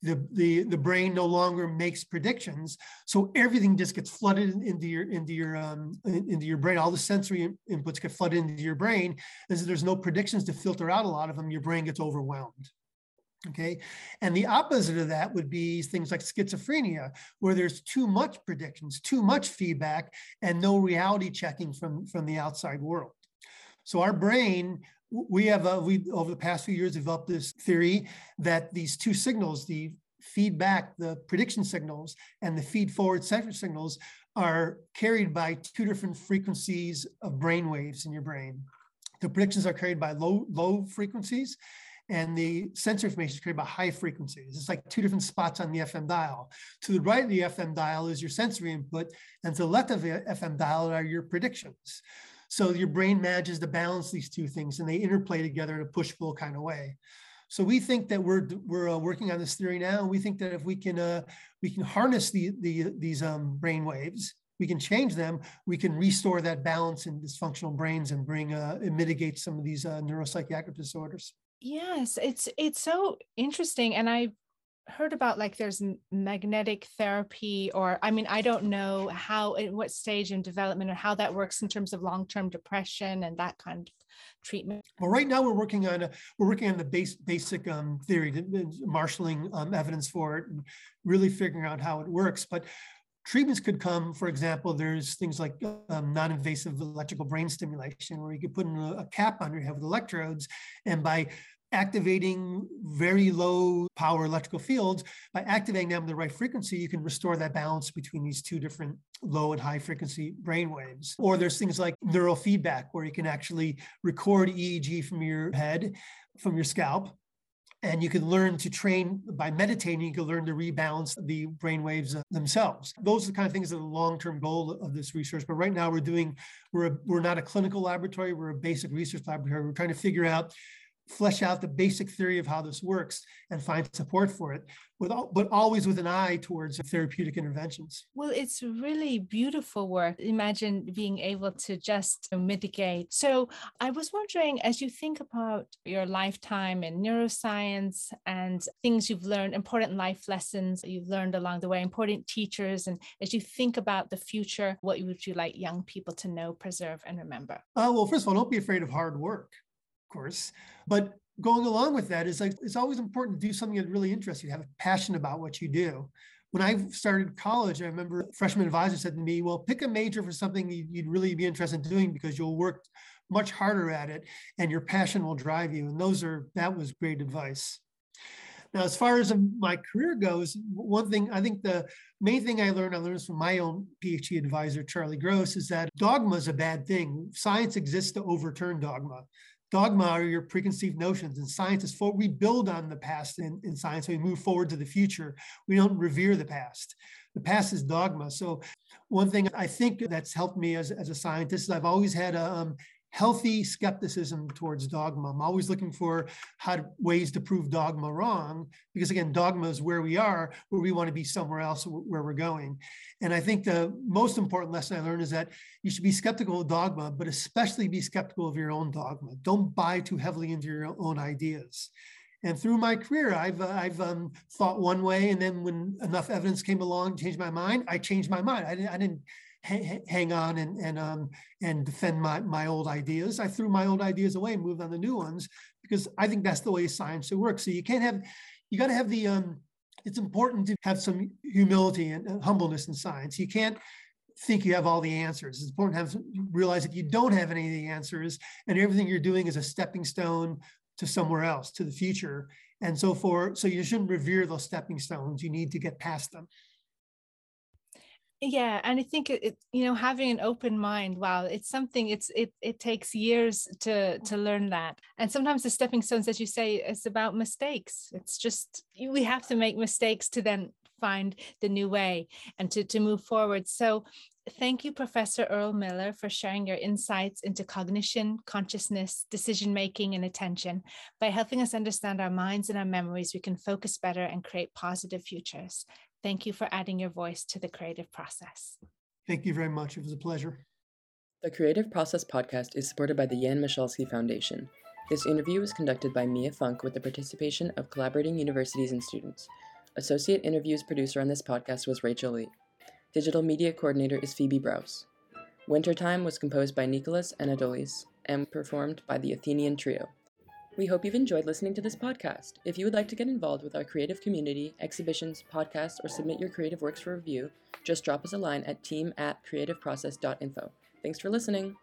The, the the brain no longer makes predictions, so everything just gets flooded into your into your um, into your brain. All the sensory inputs get flooded into your brain, and so there's no predictions to filter out a lot of them. Your brain gets overwhelmed. Okay. And the opposite of that would be things like schizophrenia, where there's too much predictions, too much feedback, and no reality checking from, from the outside world. So our brain, we have a, we over the past few years developed this theory that these two signals, the feedback, the prediction signals, and the feed forward center signals are carried by two different frequencies of brain waves in your brain. The predictions are carried by low, low frequencies and the sensor information is created by high frequencies. It's like two different spots on the FM dial. To the right of the FM dial is your sensory input, and to the left of the FM dial are your predictions. So your brain manages to balance these two things, and they interplay together in a push-pull kind of way. So we think that we're we're uh, working on this theory now. We think that if we can uh, we can harness the, the these um, brain waves, we can change them. We can restore that balance in dysfunctional brains and bring uh, and mitigate some of these uh, neuropsychiatric disorders. Yes, it's it's so interesting and I heard about like there's magnetic therapy or I mean I don't know how in what stage in development or how that works in terms of long-term depression and that kind of treatment. Well, right now we're working on a, we're working on the base, basic um, theory, marshaling um, evidence for it, and really figuring out how it works. But treatments could come, for example, there's things like um, non-invasive electrical brain stimulation, where you could put in a, a, cap on your head with electrodes, and by activating very low power electrical fields. By activating them the right frequency, you can restore that balance between these two different low and high frequency brain waves. Or there's things like neural feedback, where you can actually record EEG from your head, from your scalp, and you can learn to train by meditating you can learn to rebalance the brain waves uh, themselves those are the kind of things that are the long-term goal of this research but right now we're doing we're a, we're not a clinical laboratory we're a basic research laboratory we're trying to figure out flesh out the basic theory of how this works and find support for it with all, but always with an eye towards therapeutic interventions. Well it's really beautiful work. Imagine being able to just mitigate. So i was wondering as you think about your lifetime in neuroscience and things you've learned important life lessons you've learned along the way important teachers and as you think about the future what would you like young people to know preserve and remember? Uh, well first of all don't be afraid of hard work course. But going along with that is like it's always important to do something that really interests you, have a passion about what you do. When I started college, I remember freshman advisor said to me, "Well, pick a major for something you'd really be interested in doing because you'll work much harder at it, and your passion will drive you." And those are that was great advice. Now, as far as my career goes, one thing I think the main thing I learned, I learned from my own PhD advisor, Charlie Gross, is that dogma is a bad thing. Science exists to overturn dogma dogma or your preconceived notions and science is for we build on the past in, in science we move forward to the future. We don't revere the past. The past is dogma. So one thing i think that's helped me as, as a scientist is i've always had a um, healthy skepticism towards dogma. I'm always looking for how to, ways to prove dogma wrong, because again, dogma is where we are, where we want to be somewhere else where we're going. And I think the most important lesson I learned is that you should be skeptical of dogma, but especially be skeptical of your own dogma. Don't buy too heavily into your own ideas. And through my career, I've uh, I've um, thought one way, and then when enough evidence came along, changed my mind. I changed my mind. I didn't, I didn't hang on and and um and defend my my old ideas. I threw my old ideas away and moved on to new ones because I think that's the way science should work. So you can't have you got to have the um it's important to have some humility and humbleness in science. You can't think you have all the answers. It's important to have realize that you don't have any of the answers and everything you're doing is a stepping stone to somewhere else, to the future. And so for so you shouldn't revere those stepping stones. You need to get past them yeah and i think it, it, you know having an open mind wow it's something it's it it takes years to to learn that. And sometimes the stepping stones as you say it's about mistakes. It's just we have to make mistakes to then find the new way and to to move forward. So thank you professor earl miller for sharing your insights into cognition consciousness decision making and attention by helping us understand our minds and our memories. We can focus better and create positive futures Thank you for adding your voice to the creative process. Thank you very much. It was a pleasure. The Creative Process podcast is supported by the Jan Michalski Foundation. This interview was conducted by Mia Funk with the participation of collaborating universities and students. Associate interviews producer on this podcast was Rachel Lee. Digital media coordinator is Phoebe Browse. Wintertime was composed by Nicholas Anadolis and performed by the Athenian Trio. We hope you've enjoyed listening to this podcast. If you would like to get involved with our creative community, exhibitions, podcasts, or submit your creative works for review, just drop us a line at team at creativeprocess.info. Thanks for listening.